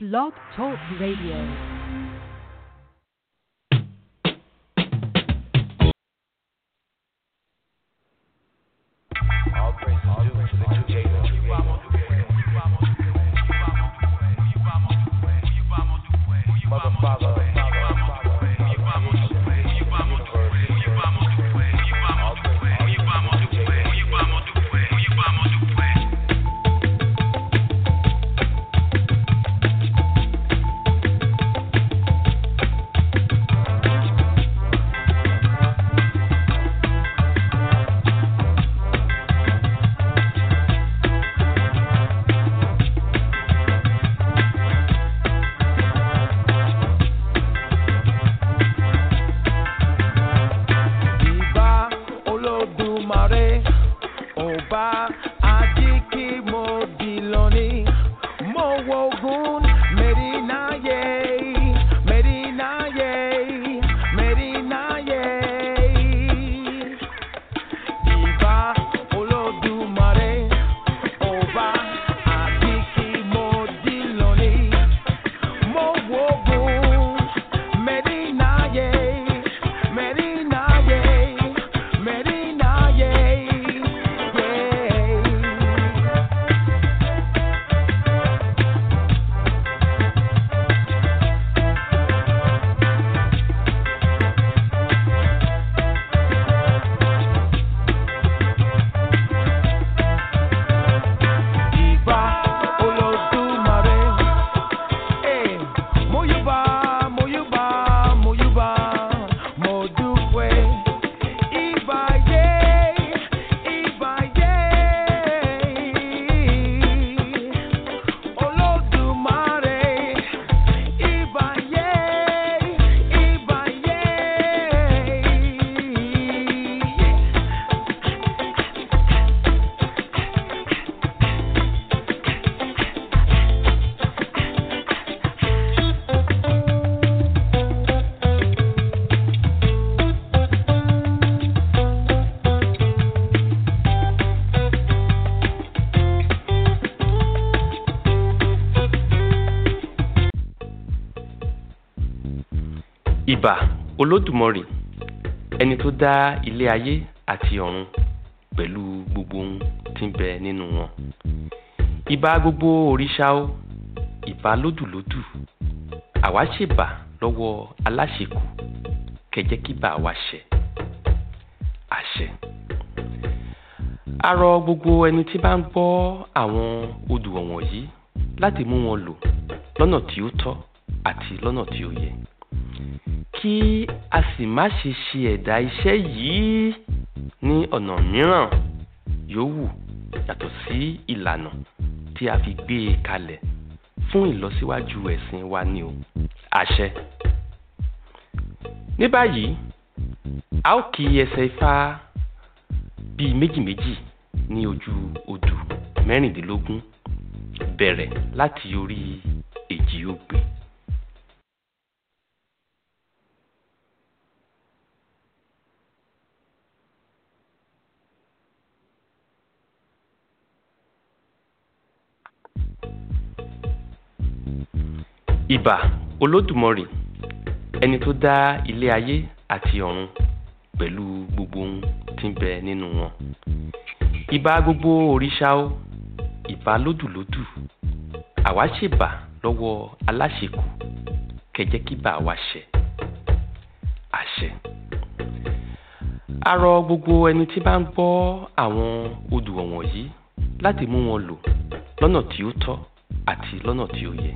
Blog Talk Radio. Olódùmarè ẹni tó dá ilé ayé àti ọ̀run pẹ̀lú gbogbo ohun tí ń bẹ nínú wọn. Ìbà gbogbo òrìṣà o ìbà lódùlódù àwa ṣèbà lọ́wọ́ aláṣekù kẹjẹ́ kí bà wá ṣẹ. Àṣẹ. A rọ gbogbo ẹni tí bá ń gbọ́ àwọn odù wọ̀nyí láti mú wọn lò lọ́nà tí ó tọ́ àti lọ́nà tí ó yẹ kí a sì má ṣe ṣe ẹ̀dá iṣẹ́ yìí ní ọ̀nà mìíràn yòówù yàtọ̀ sí ìlànà tí a fi gbé e kalẹ̀ fún ìlọsíwájú ẹ̀sìn wa ni o àṣẹ. ní báyìí a ó kí ẹsẹ̀ ifá bíi méjì méjì ní ojú odù mẹ́rìndínlógún bẹ̀rẹ̀ láti orí èjì ogbè. Ìbà olódùmarè ẹni tó dá ilé ayé àti ọ̀run pẹ̀lú gbogbo ohun tí ń bẹ nínú wọn. Ìbà gbogbo òrìṣà o ìbà lódùlódù. Àwa ṣèbà lọ́wọ́ aláṣekù kẹjẹ́ kí bà wá ṣẹ. Àṣẹ. A rọ gbogbo ẹni tí bá ń gbọ́ àwọn odù wọ̀nyí láti mú wọn lò lọ́nà tí ó tọ́ àti lọ́nà tí ó yẹ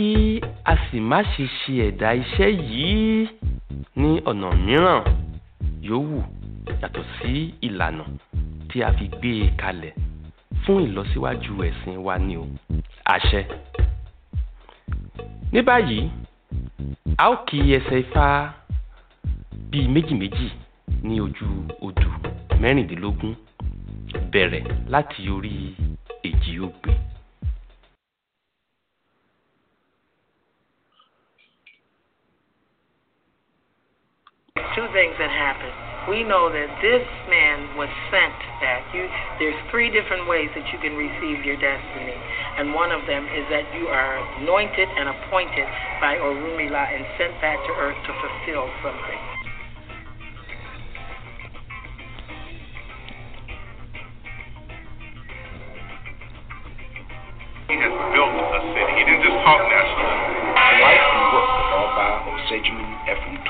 kí a sì má ṣe ṣe ẹ̀dá iṣẹ́ yìí ní ọ̀nà mìíràn yòówù yàtọ̀ sí ìlànà tí a fi gbé e kalẹ̀ fún ìlọsíwájú ẹ̀sìn wa ni o àṣẹ. ní báyìí a ó kí ẹsẹ̀ ifá bíi méjì ní ojú odù mẹ́rìndínlógún bẹ̀rẹ̀ láti orí èjì ogbè. Two things that happen. we know that this man was sent back. You, there's three different ways that you can receive your destiny, and one of them is that you are anointed and appointed by Orunmila and sent back to earth to fulfill something. He has built a city. He didn't just talk nationalism. The life and work of Oba Oseijeman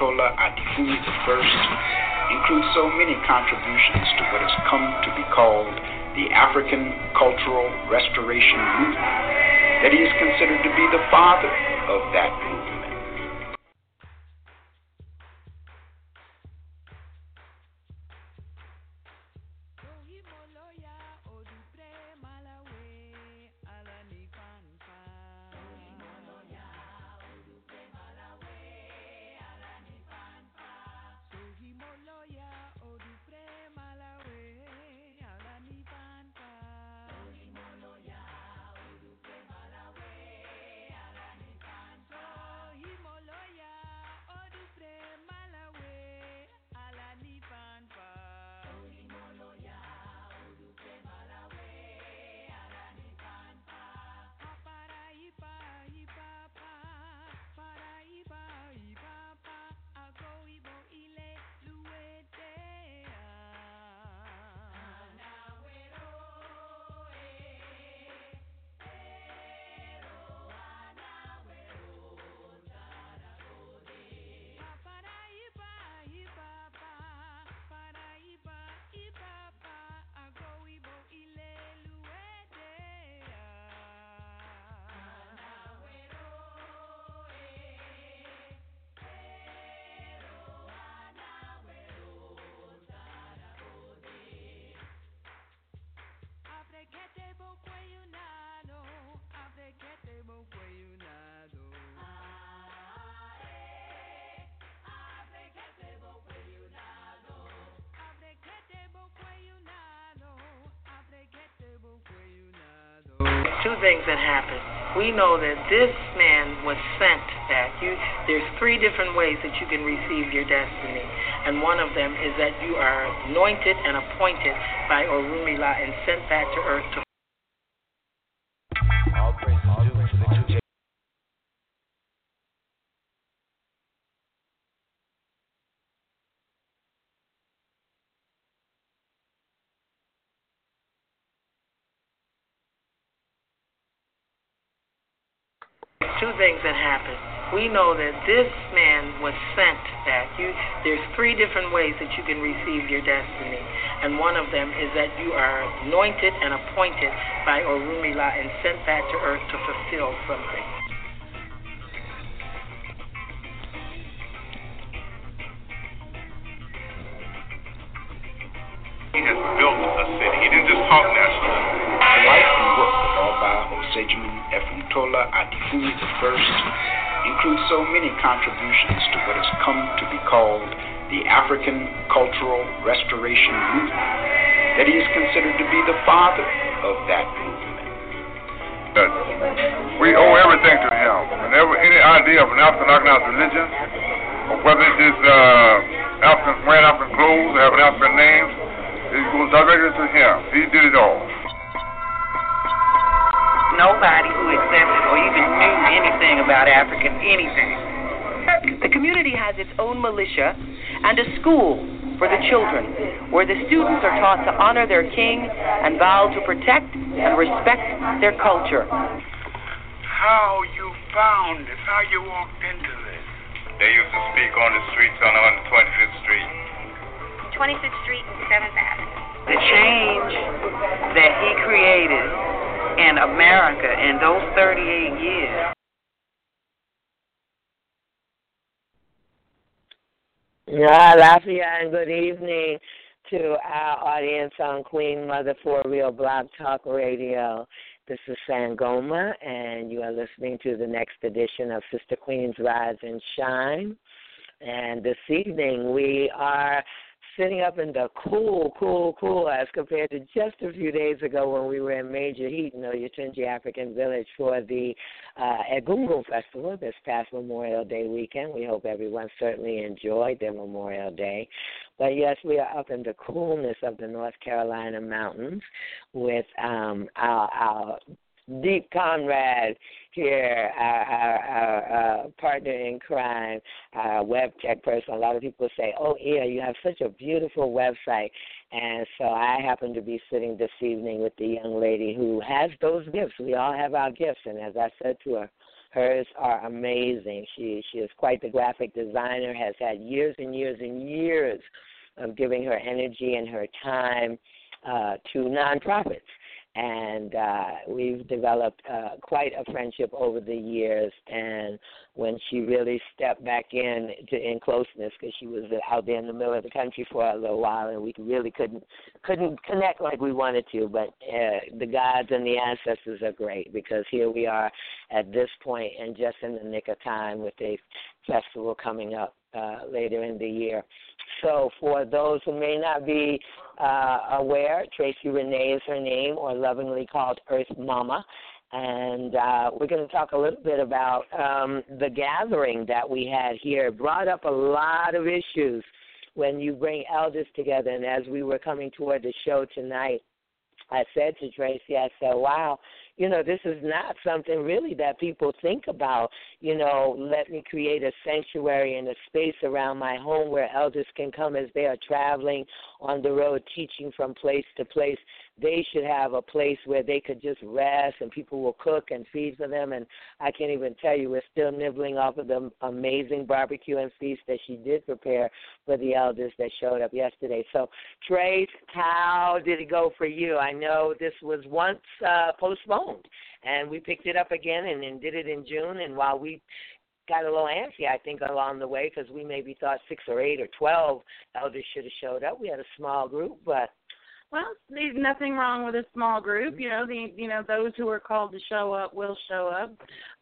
Efuntola Adefunmi I includes so many contributions to what has come to be called the African Cultural Restoration Movement that he is considered to be the father of that movement. Two things that happened. We know that this man was sent back. You, there's three different ways that you can receive your destiny, and one of them is that you are anointed and appointed by Orunmila and sent back to earth to. Two things that happened. We know that this man was sent back. You, there's three different ways that you can receive your destiny, and one of them is that you are anointed and appointed by Orunmila and sent back to earth to fulfill something. Efuntola Adefunmi I includes so many contributions to what has come to be called the African Cultural Restoration Movement that he is considered to be the father of that movement. that we owe everything to him. Whenever any idea of an African organized religion, or whether it is uh, African wearing African clothes or having African names, it goes directly to him. He did it all. Nobody who accepted or even knew anything about African anything. The community has its own militia and a school for the children, where the students are taught to honor their king and vow to protect and respect their culture. How you found this, how you walked into this. They used to speak on the streets on 125th Street. 25th Street and 7th Avenue. The change that he created in America in those 38 years. Yeah, Lafayette, and good evening to our audience on Queen Mother for Real Blog Talk Radio. This is Sangoma, and you are listening to the next edition of Sister Queen's Rise and Shine. And this evening we are sitting up in the cool, cool, cool as compared to just a few days ago when we were in major heat in the Oyotunji African Village for the uh, Egungun Festival this past Memorial Day weekend. We hope everyone certainly enjoyed their Memorial Day. But yes, we are up in the coolness of the North Carolina mountains with um, our, our deep comrade here, our, our, our uh, partner in crime, our web tech person. A lot of people say, "Oh, yeah, you have such a beautiful website." And so I happen to be sitting this evening with the young lady who has those gifts. We all have our gifts, and as I said to her, hers are amazing. She she is quite the graphic designer. Has had years and years and years of giving her energy and her time uh, to nonprofits and uh, we've developed uh, quite a friendship over the years. And when she really stepped back in to in closeness, because she was out there in the middle of the country for a little while, and we really couldn't couldn't connect like we wanted to. But uh, the gods and the ancestors are great because here we are at this point, and just in the nick of time with a festival coming up uh, later in the year. So, for those who may not be uh, aware, Tracy Renee is her name, or lovingly called Earth Mama. And uh, we're going to talk a little bit about um, the gathering that we had here. It brought up a lot of issues when you bring elders together. And as we were coming toward the show tonight, I said to Tracy, I said, wow, you know, this is not something really that people think about. You know, let me create a sanctuary and a space around my home where elders can come as they are traveling on the road, teaching from place to place they should have a place where they could just rest and people will cook and feed for them. And I can't even tell you, we're still nibbling off of the amazing barbecue and feast that she did prepare for the elders that showed up yesterday. So, Trace, how did it go for you? I know this was once uh, postponed, and we picked it up again and, did it in June. And while we got a little antsy, I think, along the way because we maybe thought six or eight or twelve elders should have showed up. We had a small group, but well, there's nothing wrong with a small group. You know, the you know those who are called to show up will show up.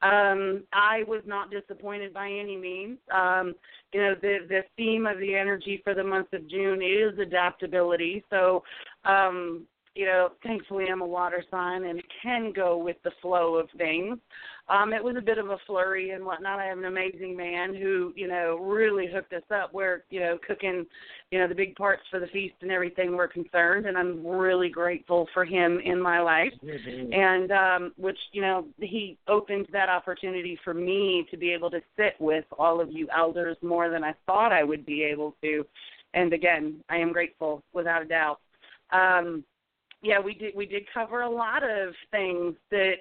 Um, I was not disappointed by any means. Um, you know, the the theme of the energy for the month of June is adaptability. So, um, you know, thankfully I'm a water sign and can go with the flow of things. Um, it was a bit of a flurry and whatnot. I have an amazing man who, you know, really hooked us up where, you know, cooking, you know, the big parts for the feast and everything were concerned and I'm really grateful for him in my life. Mm-hmm. And um which, you know, he opened that opportunity for me to be able to sit with all of you elders more than I thought I would be able to. And again, I am grateful without a doubt. Um yeah, we did we did cover a lot of things that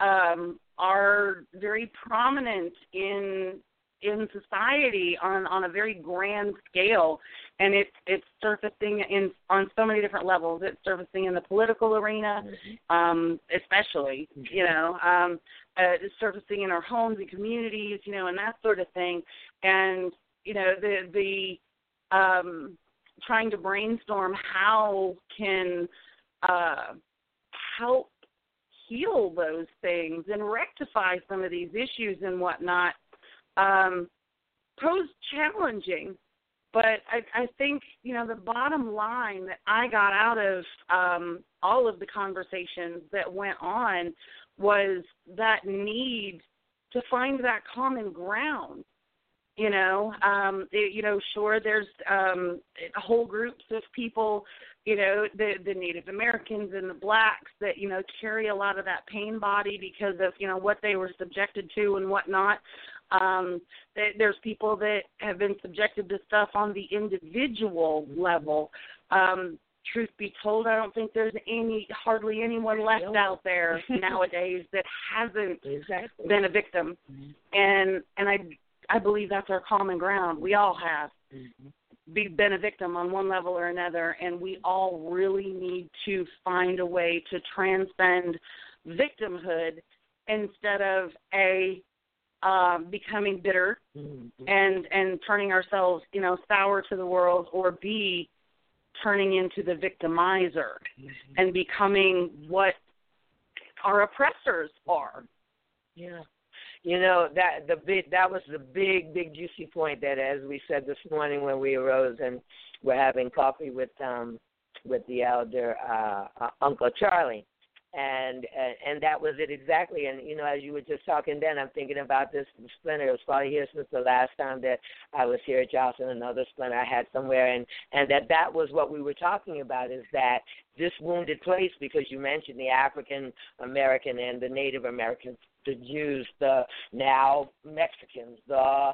um, are very prominent in in society on on a very grand scale and it's it's surfacing in on so many different levels it's surfacing in the political arena mm-hmm. um especially mm-hmm. you know um uh, it's surfacing in our homes and communities you know and that sort of thing and you know the the um trying to brainstorm how can uh, help heal those things and rectify some of these issues and whatnot um, pose challenging. But I, I think you know the bottom line that I got out of um, all of the conversations that went on was that need to find that common ground you know um you know sure there's um whole groups of people you know the the native americans and the blacks that you know carry a lot of that pain body because of you know what they were subjected to and whatnot um that there's people that have been subjected to stuff on the individual level um truth be told i don't think there's any hardly anyone left out there nowadays that hasn't exactly. been a victim mm-hmm. and and i i believe that's our common ground we all have mm-hmm been a victim on one level or another, and we all really need to find a way to transcend victimhood instead of a um, becoming bitter mm-hmm. and and turning ourselves, you know, sour to the world, or b turning into the victimizer mm-hmm. and becoming what our oppressors are. Yeah. You know that the big that was the big big juicy point that as we said this morning when we arose and we're having coffee with um with the elder uh, uh Uncle Charlie and and that was it exactly. And you know, as you were just talking, then I'm thinking about this splinter. It was probably here since the last time that I was here at Johnson, another splinter I had somewhere, and and that that was what we were talking about is that this wounded place because you mentioned the African American and the Native American the Jews, the now Mexicans, the uh,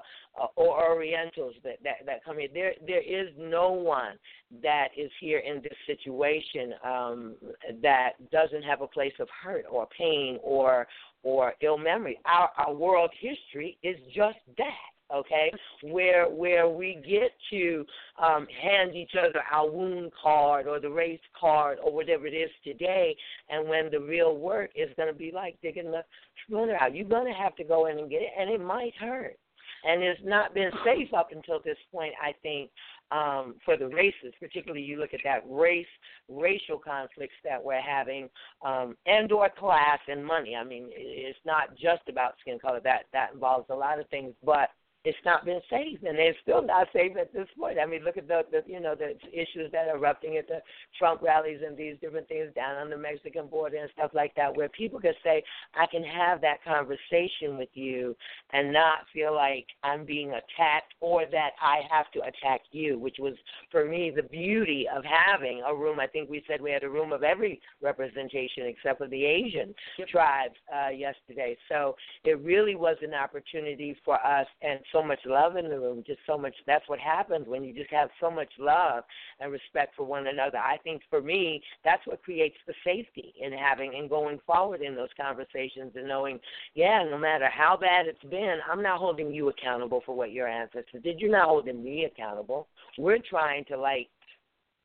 or Orientals that, that that come here. There there is no one that is here in this situation um, that doesn't have a place of hurt or pain or or ill memory. Our our world history is just that okay where where we get to um hand each other our wound card or the race card or whatever it is today and when the real work is going to be like digging the splinter out you're going to have to go in and get it and it might hurt and it's not been safe up until this point i think um, for the races, particularly you look at that race, racial conflicts that we're having, um, and or class and money. I mean, it's not just about skin color. That that involves a lot of things, but it's not been safe, and it's still not safe at this point. I mean, look at the, the you know the issues that are erupting at the Trump rallies and these different things down on the Mexican border and stuff like that, where people can say, "I can have that conversation with you and not feel like I'm being attacked or that I have to attack you," which was for me the beauty of having a room. I think we said we had a room of every representation except for the Asian yep. tribes uh, yesterday. So it really was an opportunity for us and so much love in the room, just so much. That's what happens when you just have so much love and respect for one another. I think for me, that's what creates the safety in having and going forward in those conversations and knowing, yeah, no matter how bad it's been, I'm not holding you accountable for what your ancestors did. You're not holding me accountable. We're trying to like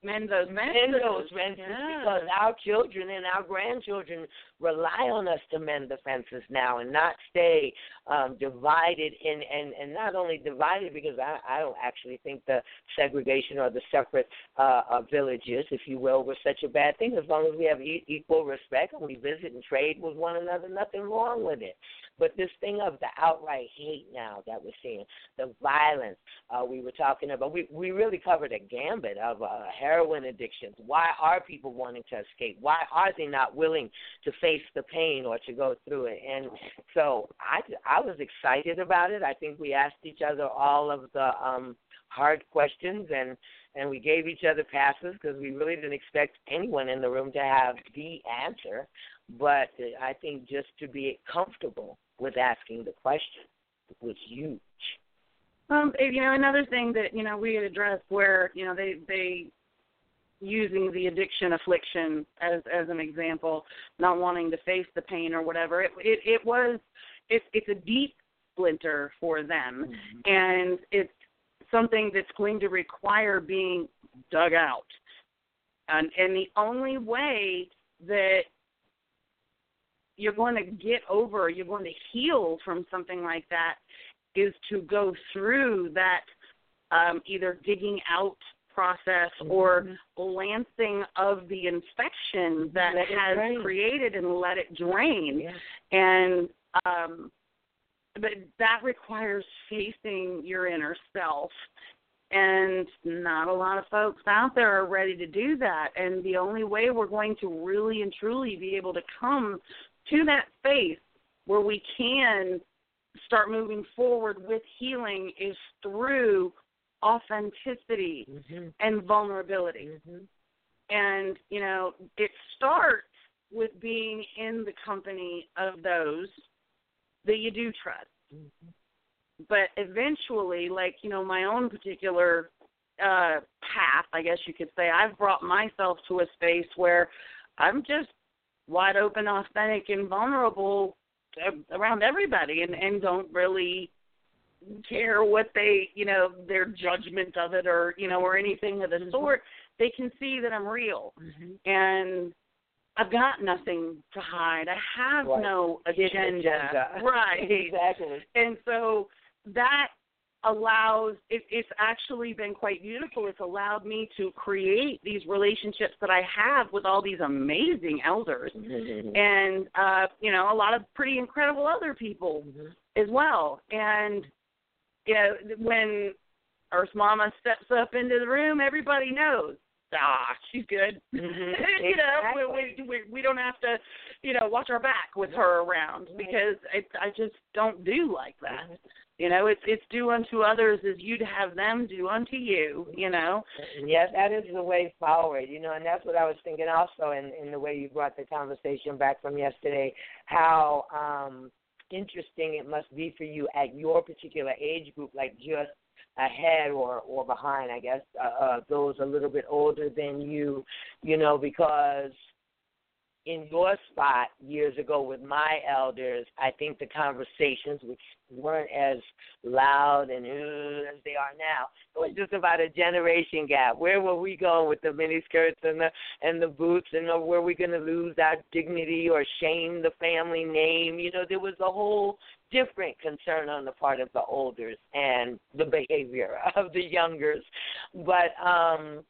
mend those mend those fences yeah. because our children and our grandchildren rely on us to mend the fences now and not stay um, divided in and and not only divided because I I don't actually think the segregation or the separate uh, uh, villages, if you will, was such a bad thing as long as we have e- equal respect and we visit and trade with one another, nothing wrong with it. But this thing of the outright hate now that we're seeing, the violence uh, we were talking about, we we really covered a gambit of uh, heroin addictions. Why are people wanting to escape? Why are they not willing to face the pain or to go through it? And so I I was excited about it. I think we asked each other all of the um, hard questions and and we gave each other passes because we really didn't expect anyone in the room to have the answer. But I think just to be comfortable with asking the question was huge. Um, you know, another thing that you know we had addressed where you know they they using the addiction affliction as as an example, not wanting to face the pain or whatever. It it, it was it's it's a deep splinter for them, mm-hmm. and it's something that's going to require being dug out. And and the only way that you're going to get over, you're going to heal from something like that, is to go through that um, either digging out process mm-hmm. or lancing of the infection that has created and let it drain. And um, but that requires facing your inner self and not a lot of folks out there are ready to do that and the only way we're going to really and truly be able to come to that space where we can start moving forward with healing is through authenticity mm-hmm. and vulnerability. Mm-hmm. And, you know, it starts with being in the company of those that you do trust. Mm-hmm. But eventually, like, you know, my own particular uh path, I guess you could say, I've brought myself to a space where I'm just wide open, authentic, and vulnerable around everybody, and and don't really care what they, you know, their judgment of it or you know or anything of the mm-hmm. sort. They can see that I'm real, mm-hmm. and I've got nothing to hide. I have right. no agenda. agenda. Right. exactly. And so that allows it, it's actually been quite beautiful. It's allowed me to create these relationships that I have with all these amazing elders, Mm-hmm. and uh, you know a lot of pretty incredible other people as well. And you know when Earth Mama steps up into the room, everybody knows. Ah, she's good. Mhm. you know, we, we we we don't have to, you know, watch our back with her around because it, I just don't do like that. You know, it's it's do unto others as you'd have them do unto you. You know. Yes, that is the way forward, you know, and that's what I was thinking also in, in the way you brought the conversation back from yesterday, how um interesting it must be for you at your particular age group, like just ahead or or behind, I guess, uh, uh those a little bit older than you, you know, because in your spot years ago with my elders, I think the conversations, which weren't as loud and uh, as they are now, it was just about a generation gap. Where were we going with the miniskirts and the and the boots, and uh, were we going to lose our dignity or shame the family name? You know, there was a whole different concern on the part of the olders and the behavior of the youngers, but. um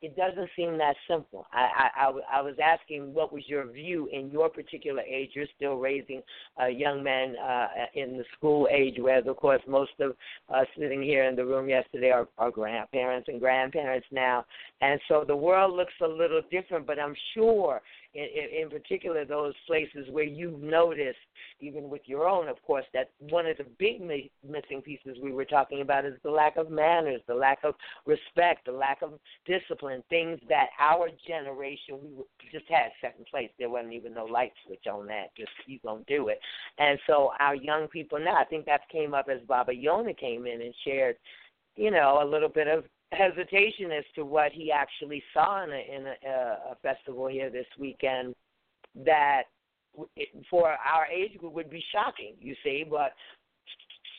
it doesn't seem that simple. I I I was asking what was your view in your particular age. You're still raising uh, young men uh, in the school age, whereas, of course, most of us sitting here in the room yesterday are, are grandparents and grandparents now. And so the world looks a little different, but I'm sure, in, in, in particular, those places where you've noticed, even with your own, of course, that one of the big mi- missing pieces we were talking about is the lack of manners, the lack of respect, the lack of discipline, things that our generation we just had second place. There wasn't even no light switch on that. Just you gonna do it. And so our young people now, I think that came up as Baba Yona came in and shared, you know, a little bit of hesitation as to what he actually saw in a, in a, a festival here this weekend that for our age group would be shocking, you see, but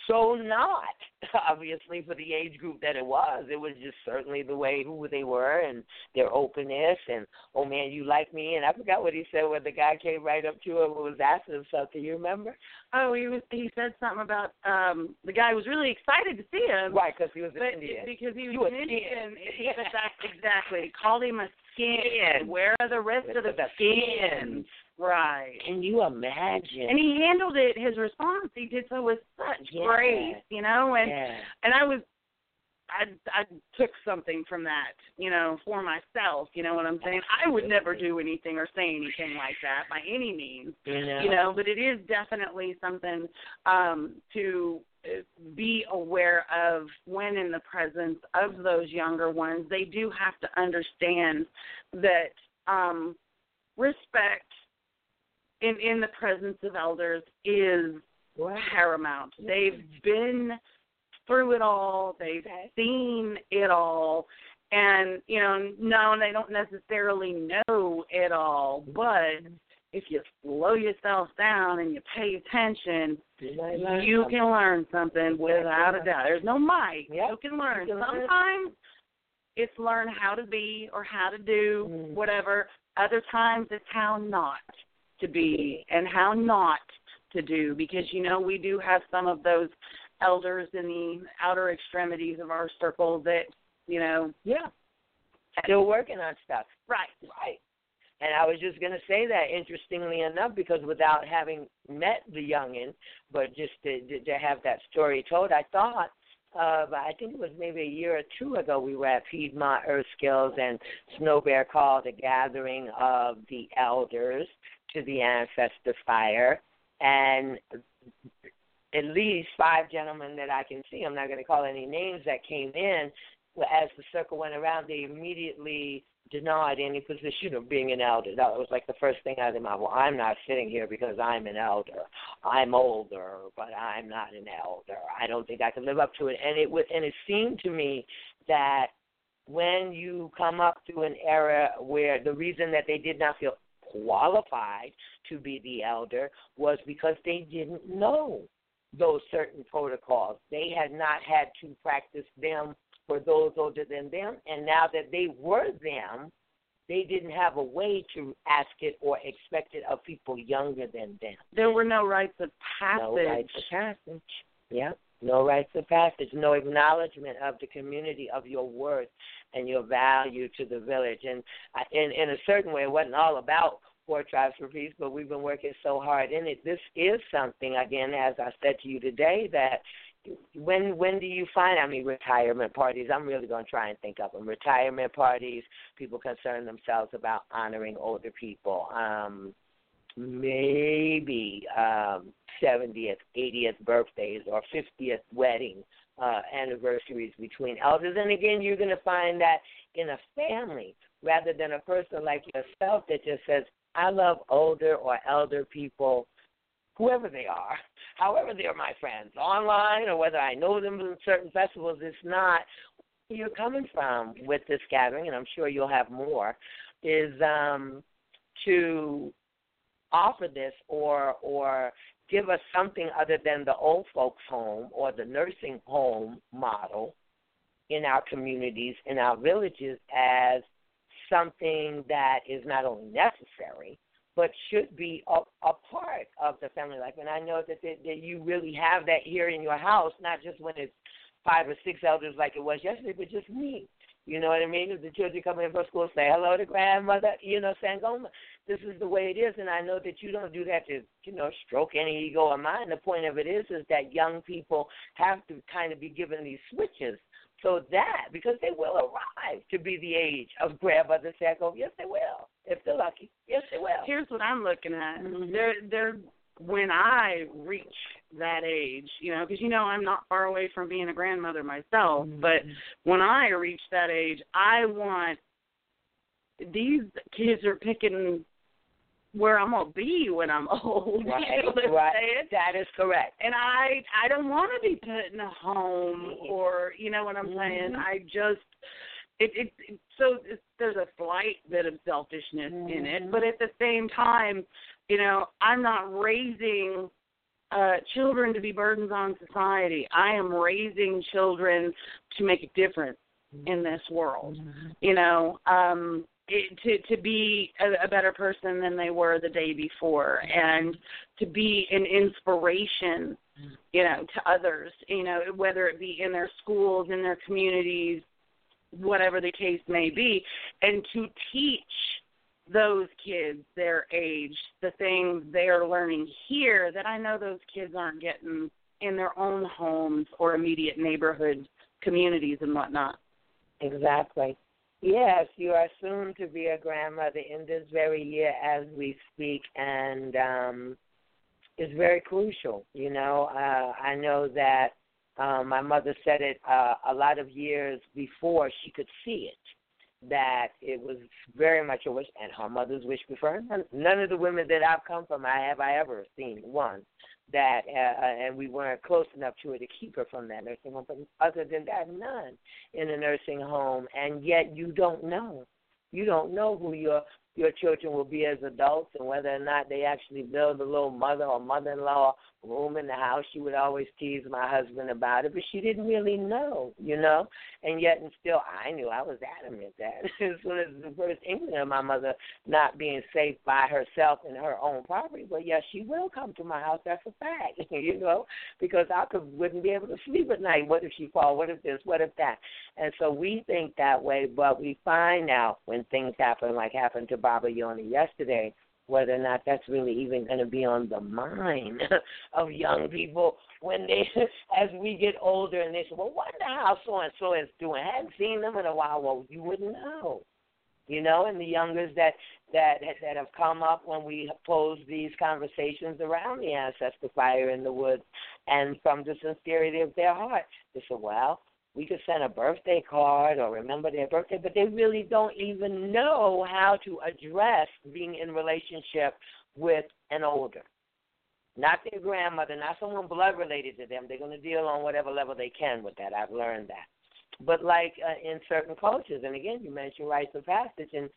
so not obviously for the age group that it was. It was just certainly the way who they were and their openness and oh man, you like me and I forgot what he said when the guy came right up to him and was asking him something. You remember? Oh, he was. He said something about um the guy was really excited to see him. Right, because he was an Indian. because he was You an. Indian. He exactly. Called him a skin. Where are the rest of the, the skins? Right. Can you imagine? And he handled it. His response, he did so with such Yeah. grace, you know. And yeah. and I was, I I took something from that, you know, for myself. You know what I'm saying? I would never do anything or say anything like that by any means. You know. You know, but it is definitely something um to uh, be aware of when in the presence of those younger ones. They do have to understand that um respect in in the presence of elders is paramount. They've been through it all. They've seen it all. And, you know, no, they don't necessarily know it all, but if you slow yourself down and you pay attention, you something. can learn something without a doubt. There's no might. Yep. You can learn. You can learn. Sometimes it's learn how to be or how to do Mm. whatever. Other times it's how not to be and how not to do because you know we do have some of those elders in the outer extremities of our circle that you know Yeah. Still working on stuff. right Right. And I was just going to say that, interestingly enough, because without having met the youngin, but just to, to, to have that story told, I thought, uh, I think it was maybe a year or two ago, we were at Piedmont Earth Skills, and Snow Bear called a gathering of the elders to the ancestor fire, and at least five gentlemen that I can see, I'm not going to call any names, that came in. As the circle went around, they immediately denied any position of being an elder. That was like the first thing out of mouth. Well, I'm not sitting here because I'm an elder. I'm older, but I'm not an elder. I don't think I can live up to it. And it was, and it seemed to me that when you come up to an era where the reason that they did not feel qualified to be the elder was because they didn't know those certain protocols. They had not had to practice them for those older than them, and now that they were them, they didn't have a way to ask it or expect it of people younger than them. there were no rites of passage No rites of passage. Yep. No rites of passage, no acknowledgement of the community of your worth and your value to the village. And in in a certain way, it wasn't all about Four Tribes for Peace, but we've been working so hard in it. This is something, again, as I said to you today, that when when do you find I mean retirement parties? I'm really going to try and think of them. Retirement parties, people concern themselves about honoring older people. Um, maybe um, 70th, 80th birthdays or 50th wedding uh, anniversaries between elders. And again, you're going to find that in a family rather than a person like yourself that just says, I love older or elder people, whoever they are, however they're my friends, online or whether I know them in certain festivals. It's not you're coming from with this gathering, and I'm sure you'll have more, is um, to offer this or or give us something other than the old folks home or the nursing home model in our communities in our villages as something that is not only necessary but should be a, a part of the family life and i know that, that that you really have that here in your house not just when it's five or six elders like it was yesterday but just me you know what I mean? The children come in from school, say hello to grandmother, you know, Sangoma. This is the way it is, and I know that you don't do that to, you know, stroke any ego of mine. The point of it is, is that young people have to kind of be given these switches so that because they will arrive to be the age of grandmother Sangoma. Yes, they will if they're lucky. Yes, they will. Here's what I'm looking at. Mm-hmm. They're they're when I reach that age, you know, because you know I'm not far away from being a grandmother myself, Mm-hmm. but when I reach that age, I want these kids are picking where I'm gonna be when I'm old. Right, you know right. That is correct. And I I don't want to be put in a home or you know what I'm saying. Mhm. I just it it, it so it's, there's a slight bit of selfishness in it, but at the same time, you know, I'm not raising uh children to be burdens on society. I am raising children to make a difference in this world. You know, um to to be a, a better person than they were the day before and to be an inspiration you know to others you know whether it be in their schools in their communities whatever the case may be and to teach those kids their age the things they're learning here that I know those kids aren't getting in their own homes or immediate neighborhood communities and whatnot. Exactly. Yes, you are soon to be a grandmother in this very year as we speak, and um, it's very crucial. You know, uh, I know that um, my mother said it uh, a lot of years before she could see it, that it was very much a wish, and her mother's wish before. None, none of the women that I've come from, I have I ever seen one that, uh, and we weren't close enough to her to keep her from that nursing home. But other than that, none in a nursing home, and yet you don't know. You don't know who your your children will be as adults, and whether or not they actually build a little mother or mother-in-law room in the house. She would always tease my husband about it, but she didn't really know, you know. And yet, and still, I knew I was adamant that as soon as the first inkling of my mother not being safe by herself in her own property, but yes, she will come to my house. That's a fact, you know, because I could wouldn't be able to sleep at night. What if she fall? What if this? What if that? And so we think that way, but we find out when things happen, like happened to Baba Yoni yesterday, whether or not that's really even going to be on the mind of young people when they, as we get older, and they say, "Well, wonder how so and so is doing." I hadn't seen them in a while. Well, you wouldn't know, you know. And the youngers that that that have come up when we pose these conversations around the ancestor fire in the woods, and from the sincerity of their heart, they say, "Well." We could send a birthday card or remember their birthday, but they really don't even know how to address being in relationship with an older. Not their grandmother, not someone blood related to them. They're going to deal on whatever level they can with that. I've learned that. But like uh, in certain cultures, and again, you mentioned rites of passage, and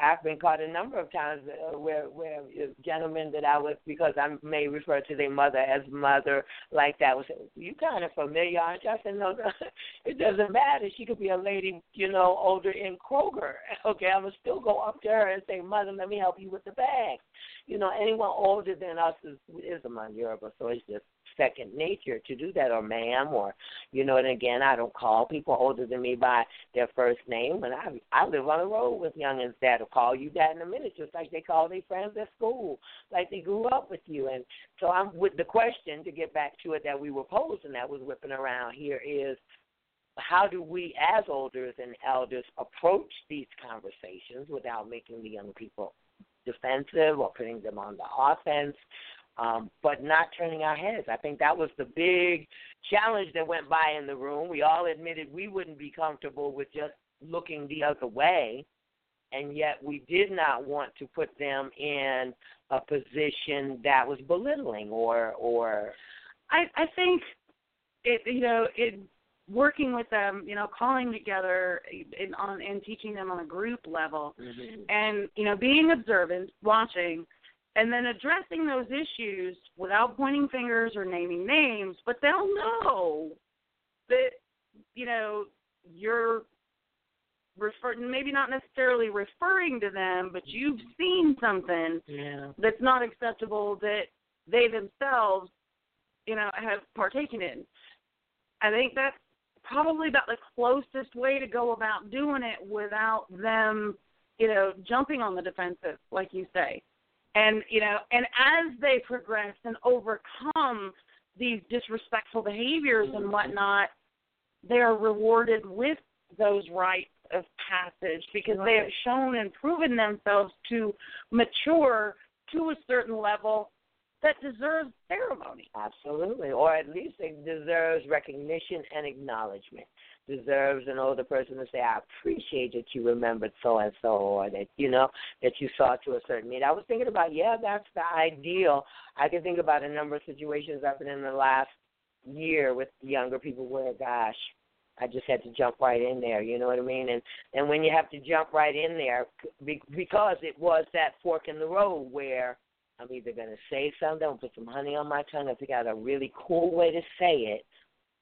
I've been caught a number of times uh, where where uh, gentlemen that I was because I may refer to their mother as mother like that was you kind of familiar, aren't you? I said no, no, it doesn't matter. She could be a lady, you know, older in Kroger. Okay, I'm gonna still go up to her and say, mother, let me help you with the bag. You know, anyone older than us is is among Yoruba, so it's just second nature to do that, or ma'am, or you know. And again, I don't call people older than me by their first name. And I I live on the road with youngins that'll call you that in a minute, just like they call their friends at school, like they grew up with you. And so I'm with the question to get back to it that we were posing that was whipping around here is how do we as elders and elders approach these conversations without making the young people defensive or putting them on the offense, um, but not turning our heads. I think that was the big challenge that went by in the room. We all admitted we wouldn't be comfortable with just looking the other way, and yet we did not want to put them in a position that was belittling or or. I I think it you know it working with them, you know, calling together and on and teaching them on a group level, mm-hmm. and you know, being observant, watching, and then addressing those issues without pointing fingers or naming names, but they'll know that you know you're refer maybe not necessarily referring to them, but you've seen something yeah. that's not acceptable that they themselves, you know, have partaken in. I think that's probably about the closest way to go about doing it without them, you know, jumping on the defensive, like you say. And, you know, and as they progress and overcome these disrespectful behaviors and whatnot, they are rewarded with those rites of passage because they have shown and proven themselves to mature to a certain level that deserves ceremony. Absolutely, or at least it deserves recognition and acknowledgement. Deserves an older person to say, "I appreciate that you remembered so and so," or that you know that you saw to a certain meeting. I was thinking about, yeah, that's the ideal. I can think about a number of situations I've been in the last year with younger people where, gosh, I just had to jump right in there. You know what I mean? And and when you have to jump right in there, because it was that fork in the road where I'm either going to say something put some honey on my tongue and figure out a really cool way to say it,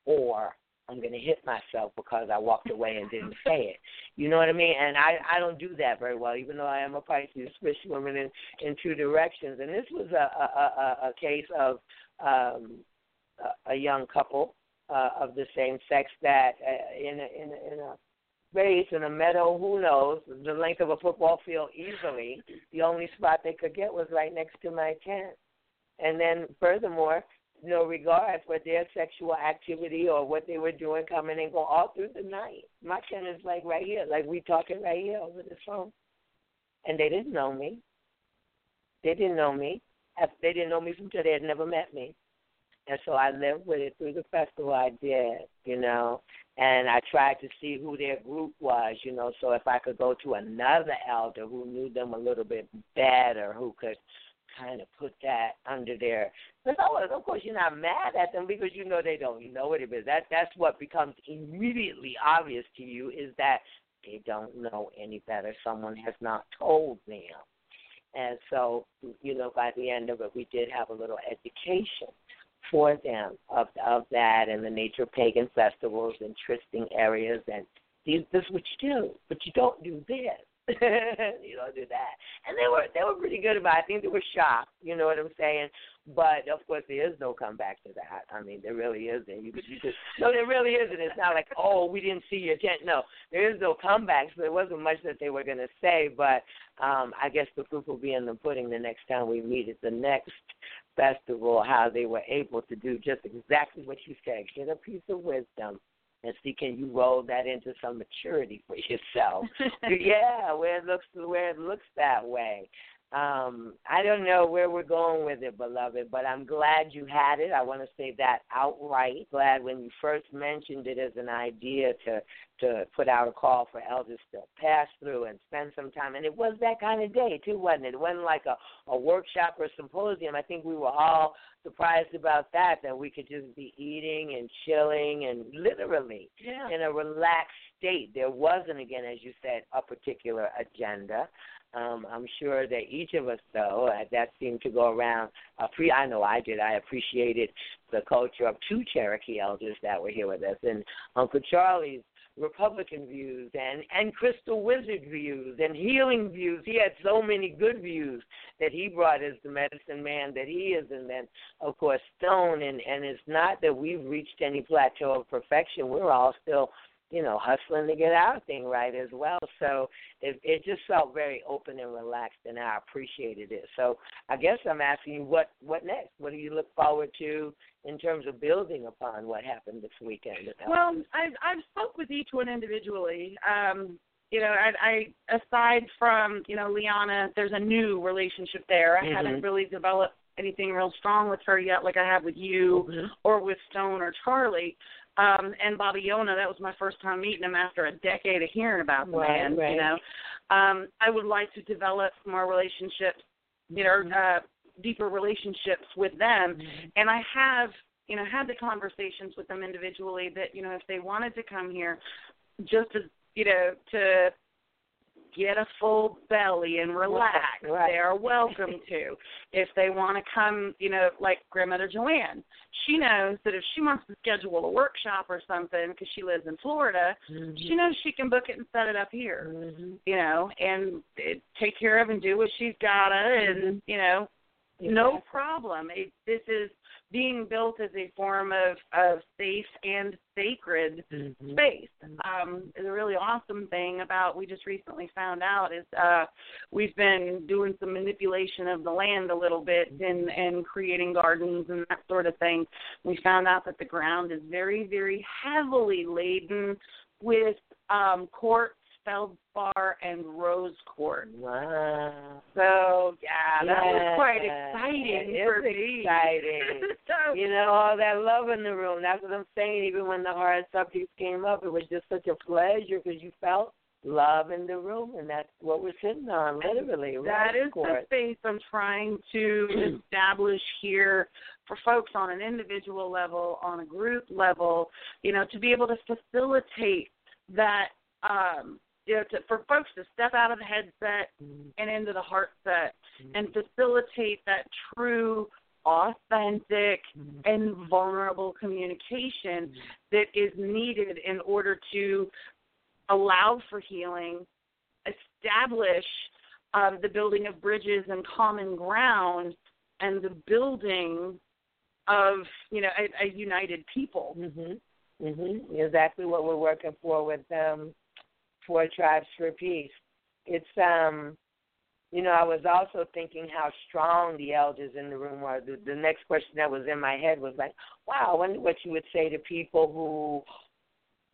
or I'm going to hit myself because I walked away and didn't say it. You know what I mean? And I I don't do that very well, even though I am a Pisces, switch woman in in two directions. And this was a a, a, a case of um, a, a young couple uh, of the same sex that uh, in a, in a, in a space in a meadow, who knows, the length of a football field easily. The only spot they could get was right next to my tent. And then furthermore, no regard for their sexual activity or what they were doing coming and going all through the night. My tent is like right here, like we talking right here over the phone. And they didn't know me. They didn't know me. They didn't know me till they had never met me. And so I lived with it through the festival I did, you know and I tried to see who their group was, you know, so if I could go to another elder who knew them a little bit better, who could kind of put that under their because of course you're not mad at them because you know they don't know it is. That that's what becomes immediately obvious to you is that they don't know any better. Someone has not told them. And so, you know, by the end of it we did have a little education for them of of that and the nature of pagan festivals and trysting areas and these this is what you do, but you don't do this. you don't do that. And they were they were pretty good about it. I think they were shocked, you know what I'm saying? But of course there is no comeback to that. I mean there really isn't. You you could no there really isn't. It's not like, Oh, we didn't see your tent no. There is no comeback, so there wasn't much that they were gonna say, but um I guess the proof will be in the pudding the next time we meet at the next festival, how they were able to do just exactly what you said, get a piece of wisdom and see can you roll that into some maturity for yourself. yeah, where it looks where it looks that way. Um, I don't know where we're going with it, beloved, but I'm glad you had it. I want to say that outright. Glad when you first mentioned it as an idea to to put out a call for elders to pass through and spend some time. And it was that kind of day too, wasn't it? It wasn't like a, a workshop or a symposium. I think we were all surprised about that, that we could just be eating and chilling and literally yeah. in a relaxed state. There wasn't, again, as you said, a particular agenda. Um, I'm sure that each of us, though, uh, that seemed to go around. Uh, pre- I know I did. I appreciated the culture of two Cherokee elders that were here with us, and Uncle Charlie's Republican views and and Crystal Wizard views and healing views. He had so many good views that he brought as the medicine man that he is, and then of course Stone. And and it's not that we've reached any plateau of perfection. We're all still you know, hustling to get our thing right as well. So it it just felt very open and relaxed, and I appreciated it. So I guess I'm asking you, what what next? What do you look forward to in terms of building upon what happened this weekend? Well, I've I've spoke with each one individually. Um, you know, I, I aside from you know Liana, there's a new relationship there. I Mhm. haven't really developed anything real strong with her yet, like I have with you Mhm. or with Stone or Charlie. Um, and Baba Yona, that was my first time meeting him after a decade of hearing about the Right, man. right. You know, um, I would like to develop more relationships, you know, uh, deeper relationships with them. And I have, you know, had the conversations with them individually that you know if they wanted to come here, just to you know to get a full belly and relax. Right. They are welcome to. If they want to come, you know, like grandmother Joanne, she knows that if she wants to schedule a workshop or something because she lives in Florida, Mm-hmm. she knows she can book it and set it up here. Mm-hmm. You know, and it, take care of and do what she's gotta, and mm-hmm. you know, no problem. It, this is being built as a form of of safe and sacred Mm-hmm. space. Um, the really awesome thing about we just recently found out is uh, we've been doing some manipulation of the land a little bit and and creating gardens and that sort of thing. We found out that the ground is very very heavily laden with um, quartz, feldspar, and rose quartz. Wow. So yeah, that was quite exciting it for me. exciting. so, you know, all that love in the room. That's what I'm saying. Even when the hard subjects came up, it was just such a pleasure because you felt love in the room, and that's what we're sitting on, literally. That is right, is of course. the space I'm trying to establish here for folks on an individual level, on a group level, you know, to be able to facilitate that, um, you know, to, for folks to step out of the headset and into the heart set and facilitate that true, authentic, and vulnerable communication that is needed in order to allow for healing, establish um, the building of bridges and common ground, and the building of you know a, a united people. Mhm. Mhm. Exactly what we're working for with um Four Tribes for Peace. It's um you know, I was also thinking how strong the elders in the room are. The, the next question that was in my head was like, wow, I wonder what you would say to people who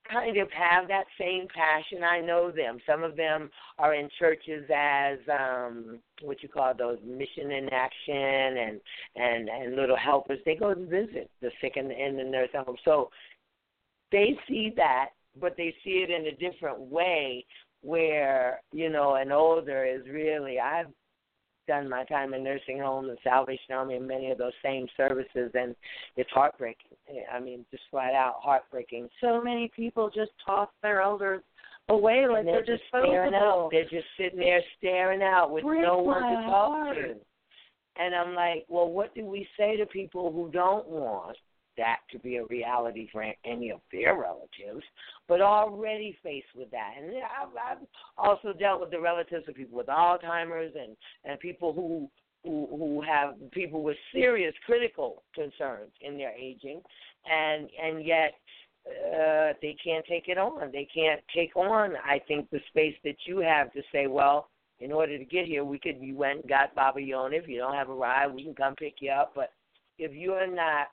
kind of have that same passion. I know them. Some of them are in churches as um what you call those mission in action and and and little helpers. They go to visit the sick and in the nursing home. So they see that, but they see it in a different way. Where you know an older is really I've done my time in nursing homes and Salvation Army and many of those same services, and it's heartbreaking. I mean, just flat out heartbreaking. So many people just toss their elders away like they're, they're just staring out. They're just sitting there staring out with Breaks no one to talk heart. to. And I'm like, well, what do we say to people who don't want that to be a reality for any of their relatives, but already faced with that? And I've, I've also dealt with the relatives of people with Alzheimer's and and people who who who have people with serious critical concerns in their aging, and and yet uh, they can't take it on. They can't take on. I think the space that you have to say, well, in order to get here, we could. You went and got Baba Yona. If you don't have a ride, we can come pick you up. But if you're not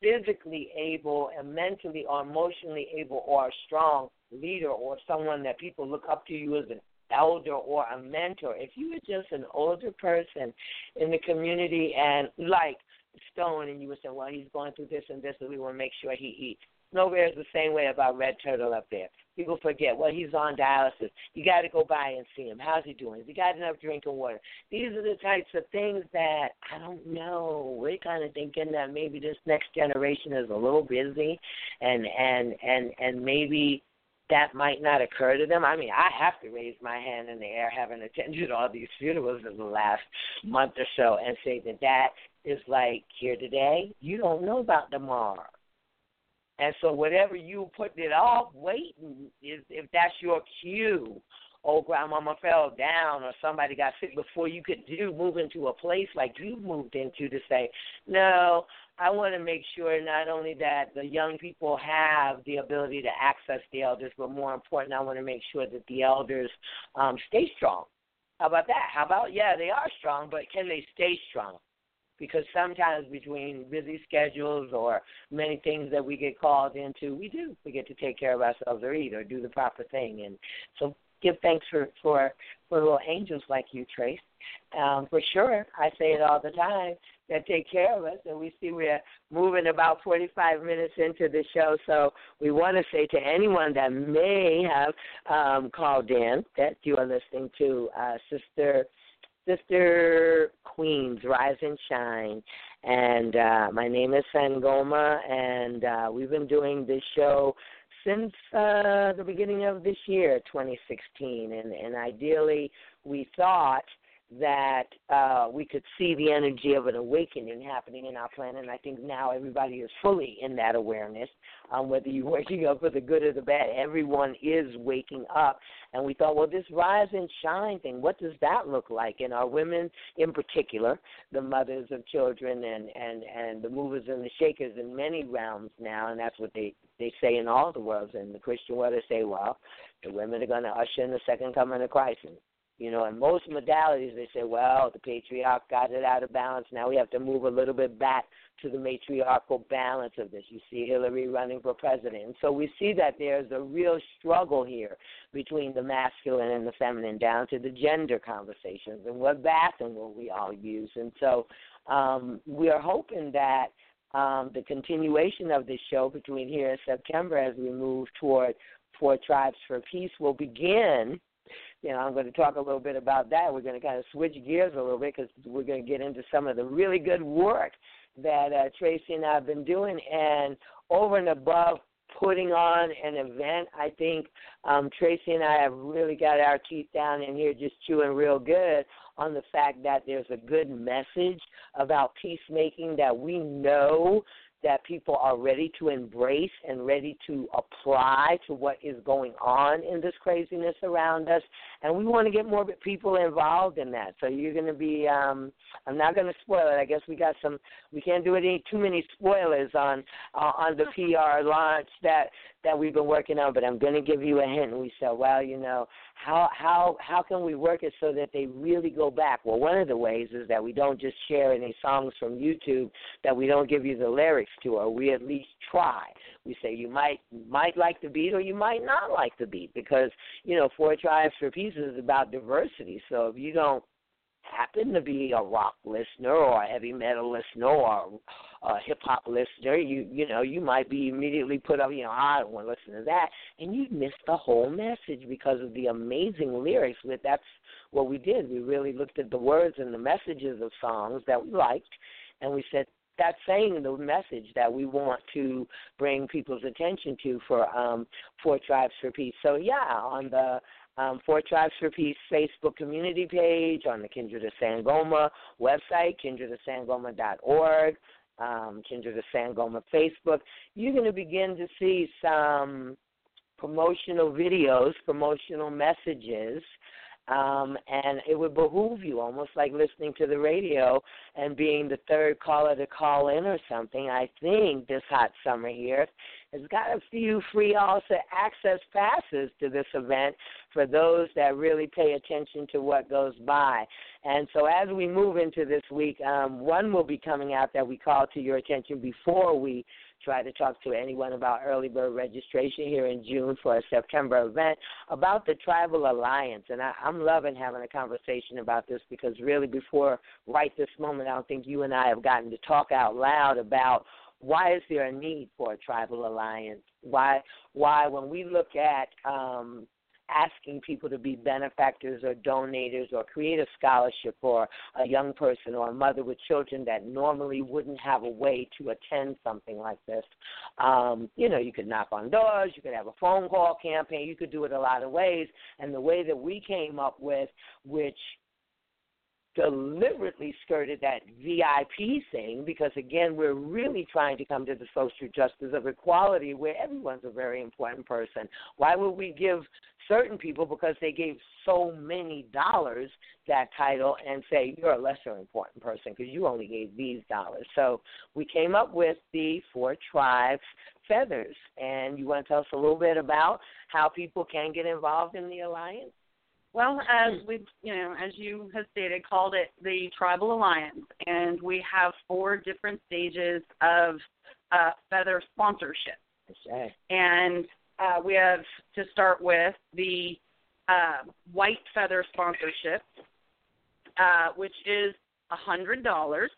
physically able and mentally or emotionally able or a strong leader or someone that people look up to you as an elder or a mentor, if you were just an older person in the community and like Stone and you would say, well, he's going through this and this, and we want to make sure he eats. Nowhere is the same way about Red Turtle up there. People forget, well, he's on dialysis. You got to go by and see him. How's he doing? Has he got enough drinking water? These are the types of things that I don't know. We're kind of thinking that maybe this next generation is a little busy, and and and and maybe that might not occur to them. I mean, I have to raise my hand in the air, having attended all these funerals in the last month or so, and say that that is like here today. You don't know about tomorrow. And so whatever you putting it off, waiting is if that's your cue. Oh, grandmama fell down, or somebody got sick before you could do move into a place like you moved into to say, no, I want to make sure not only that the young people have the ability to access the elders, but more important, I want to make sure that the elders um, stay strong. How about that? How about yeah, they are strong, but can they stay strong? Because sometimes between busy schedules or many things that we get called into, we do forget to take care of ourselves or eat or do the proper thing. And so give thanks for for for little angels like you, Trace. Um, for sure, I say it all the time that take care of us, and we see we're moving about 45 minutes into the show. So we want to say to anyone that may have um, called in that you are listening to uh, Sister Sister Queens, Rise and Shine. And uh, my name is Sangoma, and uh, we've been doing this show since uh, the beginning of this year, 2016. And, and ideally, we thought – that uh, we could see the energy of an awakening happening in our planet. And I think now everybody is fully in that awareness, um, whether you're waking up for the good or the bad. Everyone is waking up. And we thought, well, this rise and shine thing, what does that look like? And our women in particular, the mothers of children and, and, and the movers and the shakers in many realms now, and that's what they, they say in all the worlds. And the Christian world, they say, well, the women are going to usher in the second coming of Christ. And you know, in most modalities, they say, well, the patriarch got it out of balance. Now we have to move a little bit back to the matriarchal balance of this. You see Hillary running for president. And so we see that there's a real struggle here between the masculine and the feminine down to the gender conversations and what bathroom will we all use. And so um, we are hoping that um, the continuation of this show between here and September as we move toward Four Tribes for Peace will begin you know, I'm going to talk a little bit about that. We're going to kind of switch gears a little bit because we're going to get into some of the really good work that uh, Tracy and I have been doing. And over and above putting on an event, I think um, Tracy and I have really got our teeth down in here just chewing real good on the fact that there's a good message about peacemaking that we know that people are ready to embrace and ready to apply to what is going on in this craziness around us. And we want to get more people involved in that. So you're going to be, um, I'm not going to spoil it. I guess we got some, we can't do any too many spoilers on uh, on the PR launch that that we've been working on. But I'm going to give you a hint. And we said, well, you know, how how how can we work it so that they really go back? Well, one of the ways is that we don't just share any songs from YouTube that we don't give you the lyrics to, or we at least try. We say you might might like the beat or you might not like the beat because you know Four Tribes for Peace is about diversity. So if you don't happen to be a rock listener or a heavy metal listener or a hip hop listener, you you know you might be immediately put up. You know, I don't want to listen to that, and you miss the whole message because of the amazing lyrics. But that's what we did. We really looked at the words and the messages of songs that we liked, and we said that's saying the message that we want to bring people's attention to for um, Four Tribes for Peace. So yeah, on the um, Four Tribes for Peace Facebook community page, on the Kindred of Sangoma website, kindredofsangoma.org, um, Kindred of Sangoma Facebook, you're going to begin to see some promotional videos, promotional messages um, and it would behoove you, almost like listening to the radio and being the third caller to call in or something. I think this hot summer here has got a few free also access passes to this event for those that really pay attention to what goes by. And so as we move into this week, um, one will be coming out that we call to your attention before we try to talk to anyone about early bird registration here in June for a September event about the Tribal Alliance. And I, I'm loving having a conversation about this because really before right this moment, I don't think you and I have gotten to talk out loud about why is there a need for a tribal alliance? Why why when we look at um, asking people to be benefactors or donators or create a scholarship for a young person or a mother with children that normally wouldn't have a way to attend something like this. Um, you know, you could knock on doors, you could have a phone call campaign, you could do it a lot of ways. And the way that we came up with, which deliberately skirted that VIP thing because again we're really trying to come to the social justice of equality where everyone's a very important person. Why would we give certain people because they gave so many dollars that title and say you're a lesser important person because you only gave these dollars. So we came up with the four tribes feathers and you want to tell us a little bit about how people can get involved in the alliance? Well, as we, you know, as you have stated, called it the Tribal Alliance, and we have four different stages of uh, feather sponsorship. Okay. And uh, we have to start with the uh, white feather sponsorship, uh, which is a hundred dollars,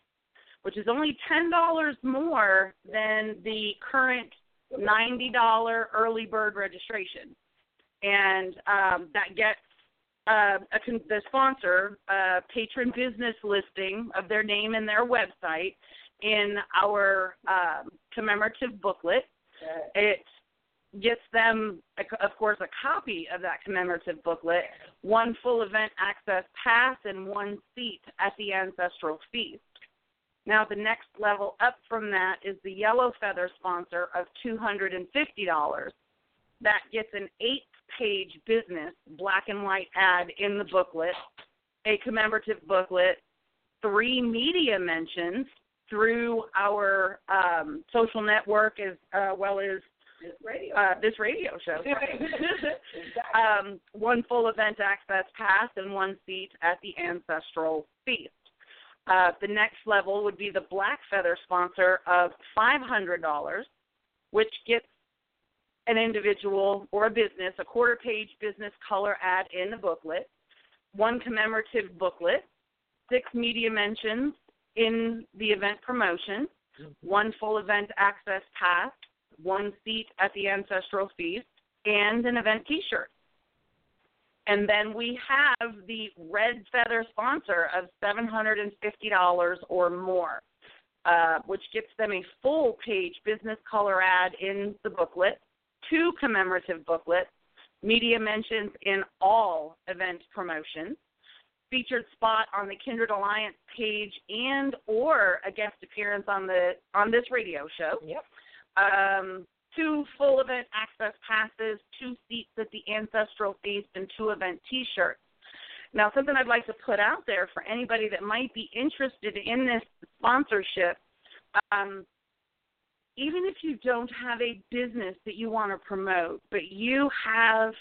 which is only ten dollars more than the current ninety dollar early bird registration, and um, that gets uh, a, the sponsor a patron business listing of their name and their website in our um, commemorative booklet. It gets them, of course, a copy of that commemorative booklet, one full event access pass, and one seat at the ancestral feast. Now, the next level up from that is the yellow feather sponsor of $250. That gets an eight page business black and white ad in the booklet, a commemorative booklet, three media mentions through our um, social network as uh, well as this radio, uh, this radio show. um, one full event access pass and one seat at the ancestral feast. Uh, the next level would be the black feather sponsor of $500, which gets an individual or a business a quarter page business color ad in the booklet, one commemorative booklet, six media mentions in the event promotion, one full event access pass, one seat at the ancestral feast, and an event t shirt. And then we have the red feather sponsor of $750 or more, uh, which gets them a full page business color ad in the booklet, two commemorative booklets, media mentions in all event promotions, featured spot on the Kindred Alliance page and or a guest appearance on the on this radio show. Yep. Um, two full event access passes, two seats at the ancestral feast, and two event T-shirts. Now, something I'd like to put out there for anybody that might be interested in this sponsorship. Um, even if you don't have a business that you want to promote, but you have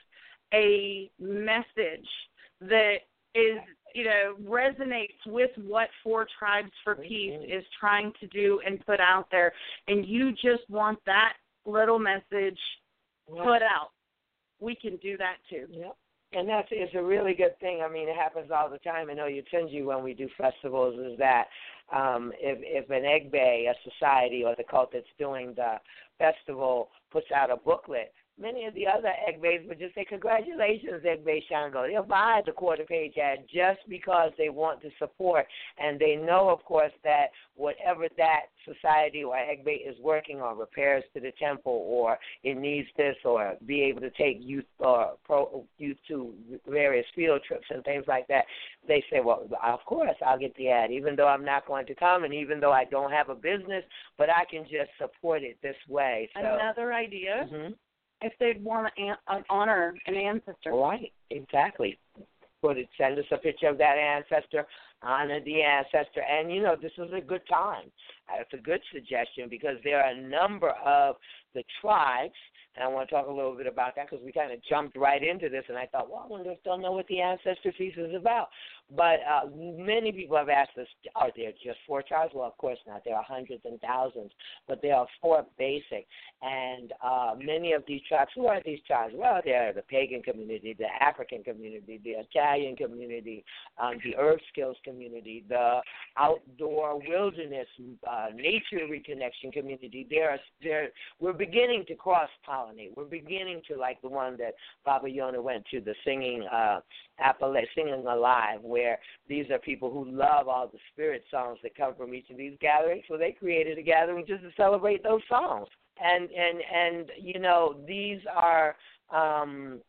a message that is, you know, resonates with what Four Tribes for Peace is trying to do and put out there, and you just want that little message put out, we can do that too. Yep. And that's it's a really good thing. I mean, it happens all the time in Oyotunji when we do festivals. Is that um, if if an egbe, a society, or the cult that's doing the festival puts out a booklet, many of the other egbes would just say, Congratulations, Egbe Shango. They'll buy the quarter page ad just because they want to support. And they know, of course, that whatever that society or egbe is working on, repairs to the temple, or it needs this, or be able to take youth or pro youth to various field trips and things like that, they say, Well, of course, I'll get the ad, even though I'm not going to come and even though I don't have a business, but I can just support it this way. So, Another idea Mhm. If they'd want to an- uh, honor an ancestor. Right, exactly. Put it, send us a picture of that ancestor, honor the ancestor, and you know this is a good time. It's a good suggestion because there are a number of the tribes, and I want to talk a little bit about that because we kind of jumped right into this, and I thought, well, I wonder if they'll know what the ancestor feast is about. But uh, many people have asked us, are there just four tribes? Well, of course not. There are hundreds and thousands, but there are four basic. And uh, many of these tribes, who are these tribes? Well, they're the pagan community, the African community, the Italian community, um, the earth skills community, the outdoor wilderness, uh, nature reconnection community. There, are, there, we're beginning to cross pollinate. We're beginning to like the one that Baba Yona went to, the singing uh, Appalachia, singing alive, where these are people who love all the spirit songs that come from each of these gatherings. So they created a gathering just to celebrate those songs. And and and you know these are um,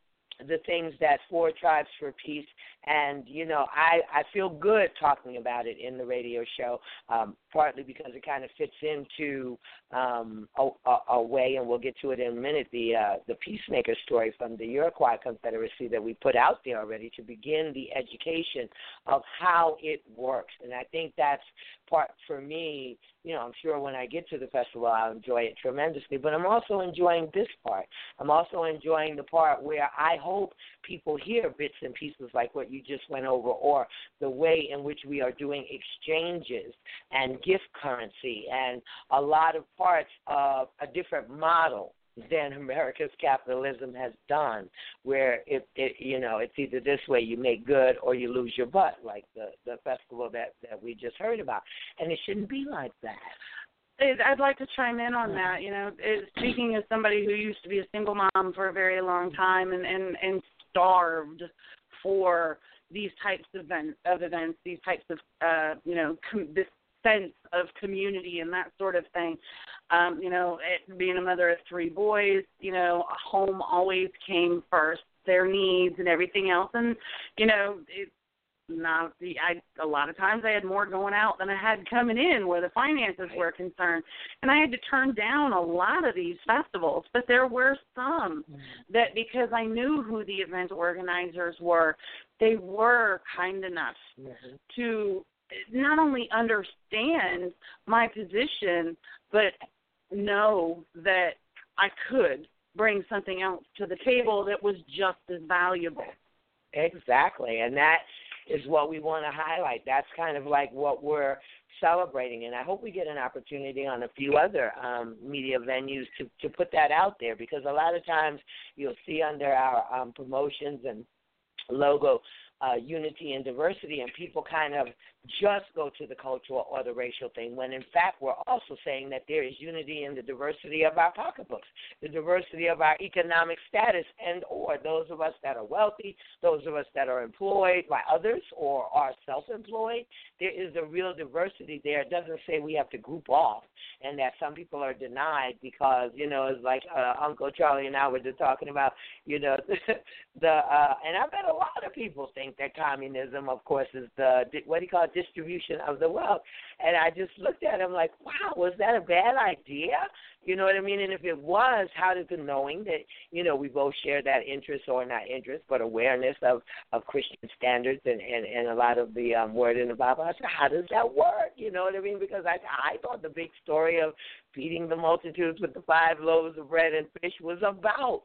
the things that Four Tribes for Peace And you know, I I feel good talking about it in the radio show, um, partly because it kind of fits into um, a, a, a way, and we'll get to it in a minute. The uh, the peacemaker story from the Iroquois Confederacy that we put out there already to begin the education of how it works, and I think that's part for me. You know, I'm sure when I get to the festival, I'll enjoy it tremendously. But I'm also enjoying this part. I'm also enjoying the part where I hope people hear bits and pieces like what you just went over, or the way in which we are doing exchanges and gift currency, and a lot of parts of a different model than America's capitalism has done, where it, it you know it's either this way you make good or you lose your butt, like the the festival that that we just heard about, and it shouldn't be like that. I'd like to chime in on that. You know, it, speaking as somebody who used to be a single mom for a very long time and and and starved for these types of events, of events, these types of uh, you know com- this sense of community and that sort of thing. Um, you know, it, being a mother of three boys, you know, home always came first, their needs and everything else, and you know, it, not the I a lot of times I had more going out than I had coming in where the finances were concerned. And I had to turn down a lot of these festivals, but there were some mm-hmm. that because I knew who the event organizers were, they were kind enough mm-hmm. to not only understand my position, but know that I could bring something else to the table that was just as valuable. Exactly, and that is what we want to highlight. That's kind of like what we're celebrating, and I hope we get an opportunity on a few other um, media venues to to put that out there because a lot of times you'll see under our um, promotions and logo uh, unity and diversity, and people kind of just go to the cultural or the racial thing, when in fact we're also saying that there is unity in the diversity of our pocketbooks, the diversity of our economic status, and or those of us that are wealthy, those of us that are employed by others or are self-employed. There is a real diversity there. It doesn't say we have to group off, and that some people are denied because you know it's like uh, Uncle Charlie and I were just talking about, you know, the uh, and I bet a lot of people think that communism, of course, is the what do you call it, distribution of the wealth. And I just looked at him like, wow, was that a bad idea? You know what I mean? And if it was, how did the knowing that, you know, we both share that interest or not interest, but awareness of, of Christian standards and, and, and a lot of the um, word in the Bible, I said, how does that work? You know what I mean? Because I, I thought the big story of feeding the multitudes with the five loaves of bread and fish was about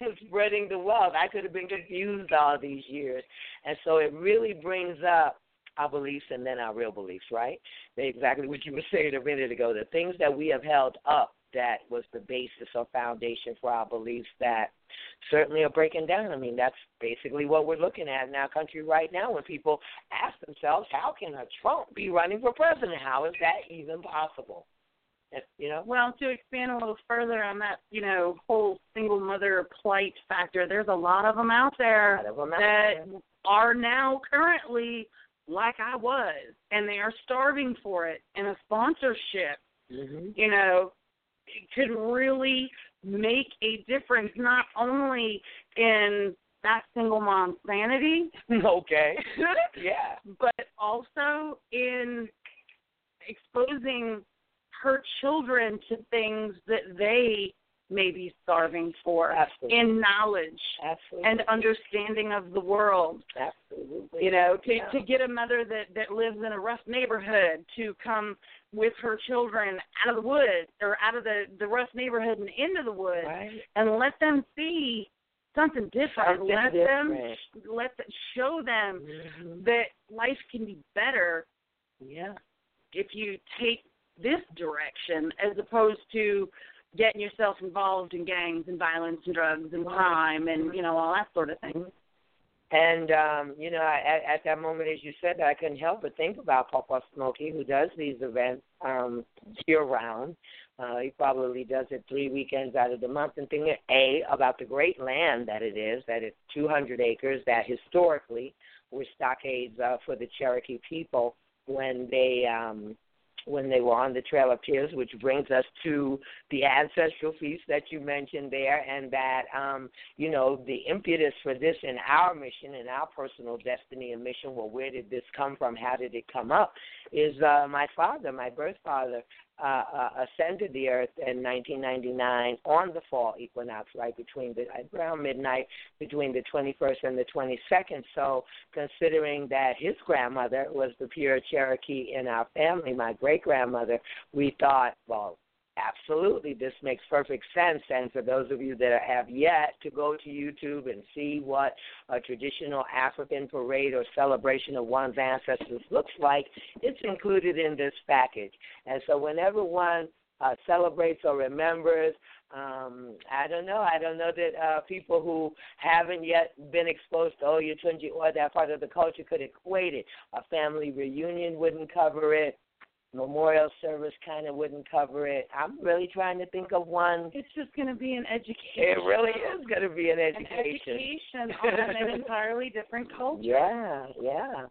spreading the wealth. I could have been confused all these years. And so it really brings up our beliefs and then our real beliefs, right? Exactly what you were saying a minute ago. The things that we have held up that was the basis or foundation for our beliefs that certainly are breaking down. I mean, that's basically what we're looking at in our country right now when people ask themselves, how can a Trump be running for president? How is that even possible? You know? Well, to expand a little further on that, you know, whole single mother plight factor, there's a lot of them out there them that there. are now currently like I was, and they are starving for it. And a sponsorship, mm-hmm. you know, could really make a difference not only in that single mom's sanity. Okay. yeah. But also in exposing her children to things that they may be starving for Absolutely. in knowledge Absolutely. and understanding of the world. Absolutely. You know, to yeah. to get a mother that that lives in a rough neighborhood to come with her children out of the woods or out of the the rough neighborhood and into the woods right. and let them see something different. Something let different. them let them, show them mm-hmm. that life can be better Yeah. if you take this direction as opposed to getting yourself involved in gangs and violence and drugs and crime and you know all that sort of thing. And um, you know, at, at that moment, as you said, that I couldn't help but think about Papa Smokey, who does these events um, year round. Uh, he probably does it three weekends out of the month, and thinking a about the great land that it is, that it's 200 acres, that historically were stockades uh, for the Cherokee people when they um, when they were on the Trail of Tears, which brings us to the ancestral feast that you mentioned there, and that um, you know the impetus for this in our mission, in our personal destiny and mission. Well, where did this come from? How did it come up? Is uh, my father, my birth father, uh, uh, ascended the earth in 1999 on the fall equinox, right between the around midnight between the 21st and the 22nd. So, considering that his grandmother was the pure Cherokee in our family, my great grandmother, we thought, well, Absolutely, this makes perfect sense. And for those of you that have yet to go to YouTube and see what a traditional African parade or celebration of one's ancestors looks like, it's included in this package. And so whenever one uh, celebrates or remembers, um, I don't know. I don't know that uh, people who haven't yet been exposed to Oyotunji or that part of the culture could equate it. A family reunion wouldn't cover it memorial service kind of wouldn't cover it. I'm really trying to think of one. It's just going to be an education. It really is going to be an education. An education on an entirely different culture. Yeah, yeah.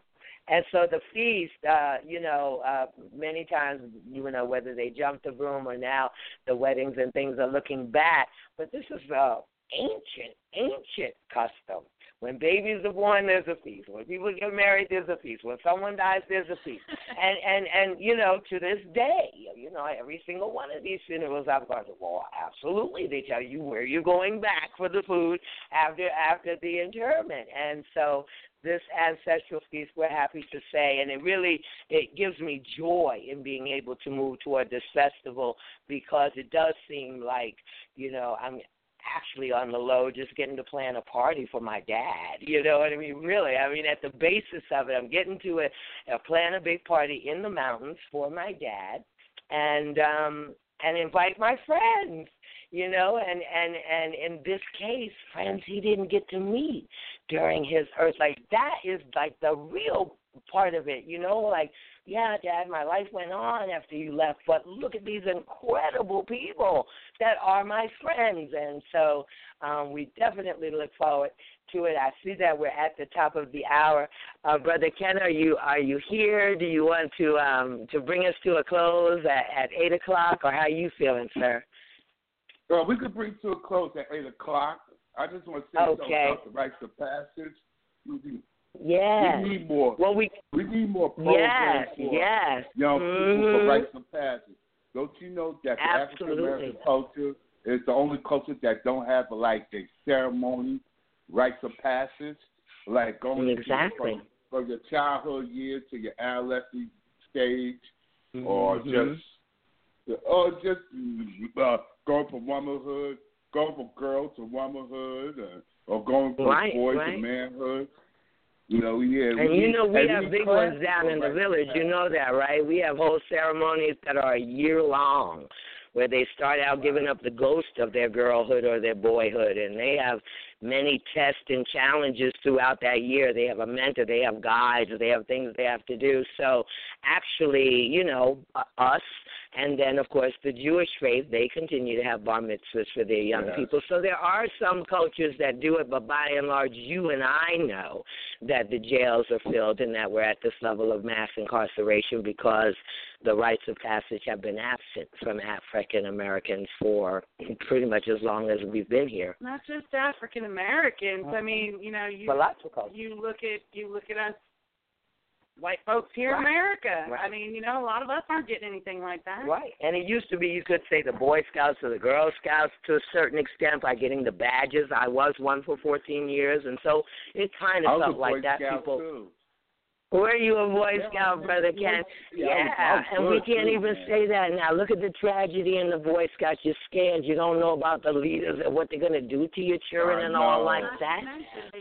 And so the feast, uh, you know, uh, many times, you know, whether they jumped the broom or now the weddings and things are looking back, but this is a ancient, ancient custom. When babies are born, there's a feast. When people get married, there's a feast. When someone dies, there's a feast. and and and you know, to this day, you know, every single one of these funerals I've gone to, well, absolutely, they tell you where you're going back for the food after after the interment. And so this ancestral feast we're happy to say and it really it gives me joy in being able to move toward this festival because it does seem like you know i'm actually on the low just getting to plan a party for my dad. You know what I mean? Really. I mean at the basis of it I'm getting to a, a plan a big party in the mountains for my dad and um and invite my friends you know and and and in this case friends he didn't get to meet during his earth like that is like the real part of it you know like yeah, Dad, my life went on after you left, but look at these incredible people that are my friends. And so um, we definitely look forward to it. I see that we're at the top of the hour. Uh, Brother Ken, are you are you here? Do you want to um, to bring us to a close at, at eight o'clock, or how are you feeling, sir? Well, we could bring to a close at eight o'clock. I just want to say okay. something about the rites of passage. Yeah. We need more. Well, we we need more programs yes, for yes. young mm-hmm. people for rites of passage. Don't you know that the African American culture is the only culture that don't have like a ceremony, rites of passage, like going exactly. from, from your childhood years to your adolescent stage, mm-hmm. or just or just uh, going from womanhood, going from girl to womanhood, uh, or going from right, boy right. to manhood. You know, yeah. And we, you know, we have we big class ones down in the village. You know that, right? We have whole ceremonies that are a year long where they start out giving up the ghost of their girlhood or their boyhood and they have many tests and challenges throughout that year. They have a mentor, they have guides, they have things they have to do. So actually, you know, us and then of course the Jewish faith, they continue to have bar mitzvahs for their young Yes. people. So there are some cultures that do it, but by and large you and I know that the jails are filled and that we're at this level of mass incarceration because the rites of passage have been absent from African Americans for pretty much as long as we've been here. Not just African Americans. I mean, you know, you But lots of cultures. you look at you look at us white folks here in Right. America. Right. I mean, you know, a lot of us aren't getting anything like that. Right. And it used to be you could say the Boy Scouts or the Girl Scouts to a certain extent by getting the badges. I was one for 14 years, and so it kind of felt like Boy that. Scout People, too. Were you a Boy Scout, brother was- Ken? yeah, I was- I was and we can't even say that now. Look at the tragedy in the Boy Scouts. You're scared. You don't know about the leaders and what they're going to do to your children and all like that.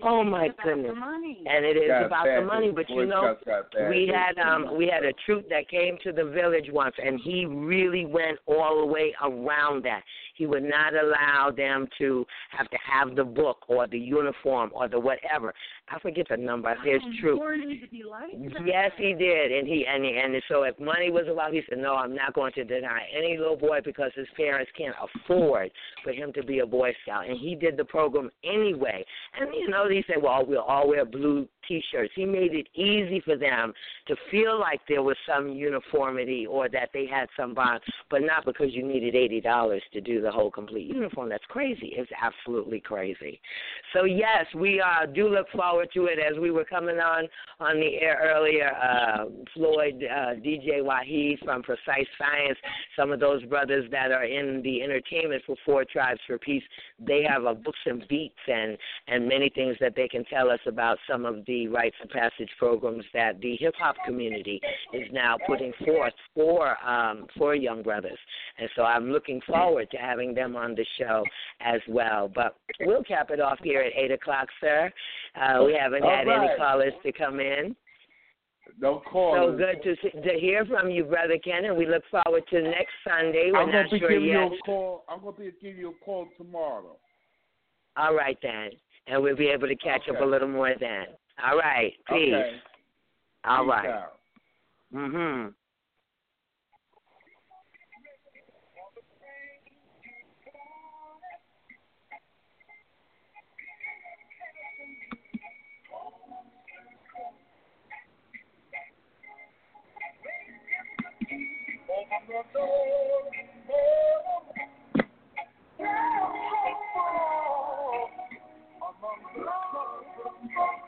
Oh my goodness. And it is about the money, but you know, Scouts got bad we had um we had a troop that came to the village once and he really went all the way around that he would not allow them to have to have the book or the uniform or the whatever i forget the number it's true Or need to be like that. Yes, he did, and he and he, and so if money was allowed, he said, "No, I'm not going to deny any little boy because his parents can't afford for him to be a Boy Scout." And he did the program anyway. And you know, he said, "Well, we'll all wear blue T-shirts. He made it easy for them to feel like there was some uniformity or that they had some bond, but not because you needed eighty dollars to do the whole complete uniform. That's crazy. It's absolutely crazy. So yes, we uh, do look forward to it. As we were coming on on the air earlier, uh, Floyd, uh, DJ Wahid from Precise Science, some of those brothers that are in the entertainment for Four Tribes for Peace, they have a books and beats and and many things that they can tell us about some of the rites of passage programs that the hip hop community is now putting forth for um, for young brothers. And so I'm looking forward to having them on the show as well. But we'll cap it off here at eight o'clock, sir. Uh, we haven't had right. any callers to come in. No call. So good to to hear from you, brother Ken, and we look forward to next Sunday. We're I'm gonna not be sure giving yet. you a call. I'm gonna be giving you a call tomorrow. All right then, and we'll be able to catch up a little more then. All right, peace. Okay. All Peace right. Mhm. Among the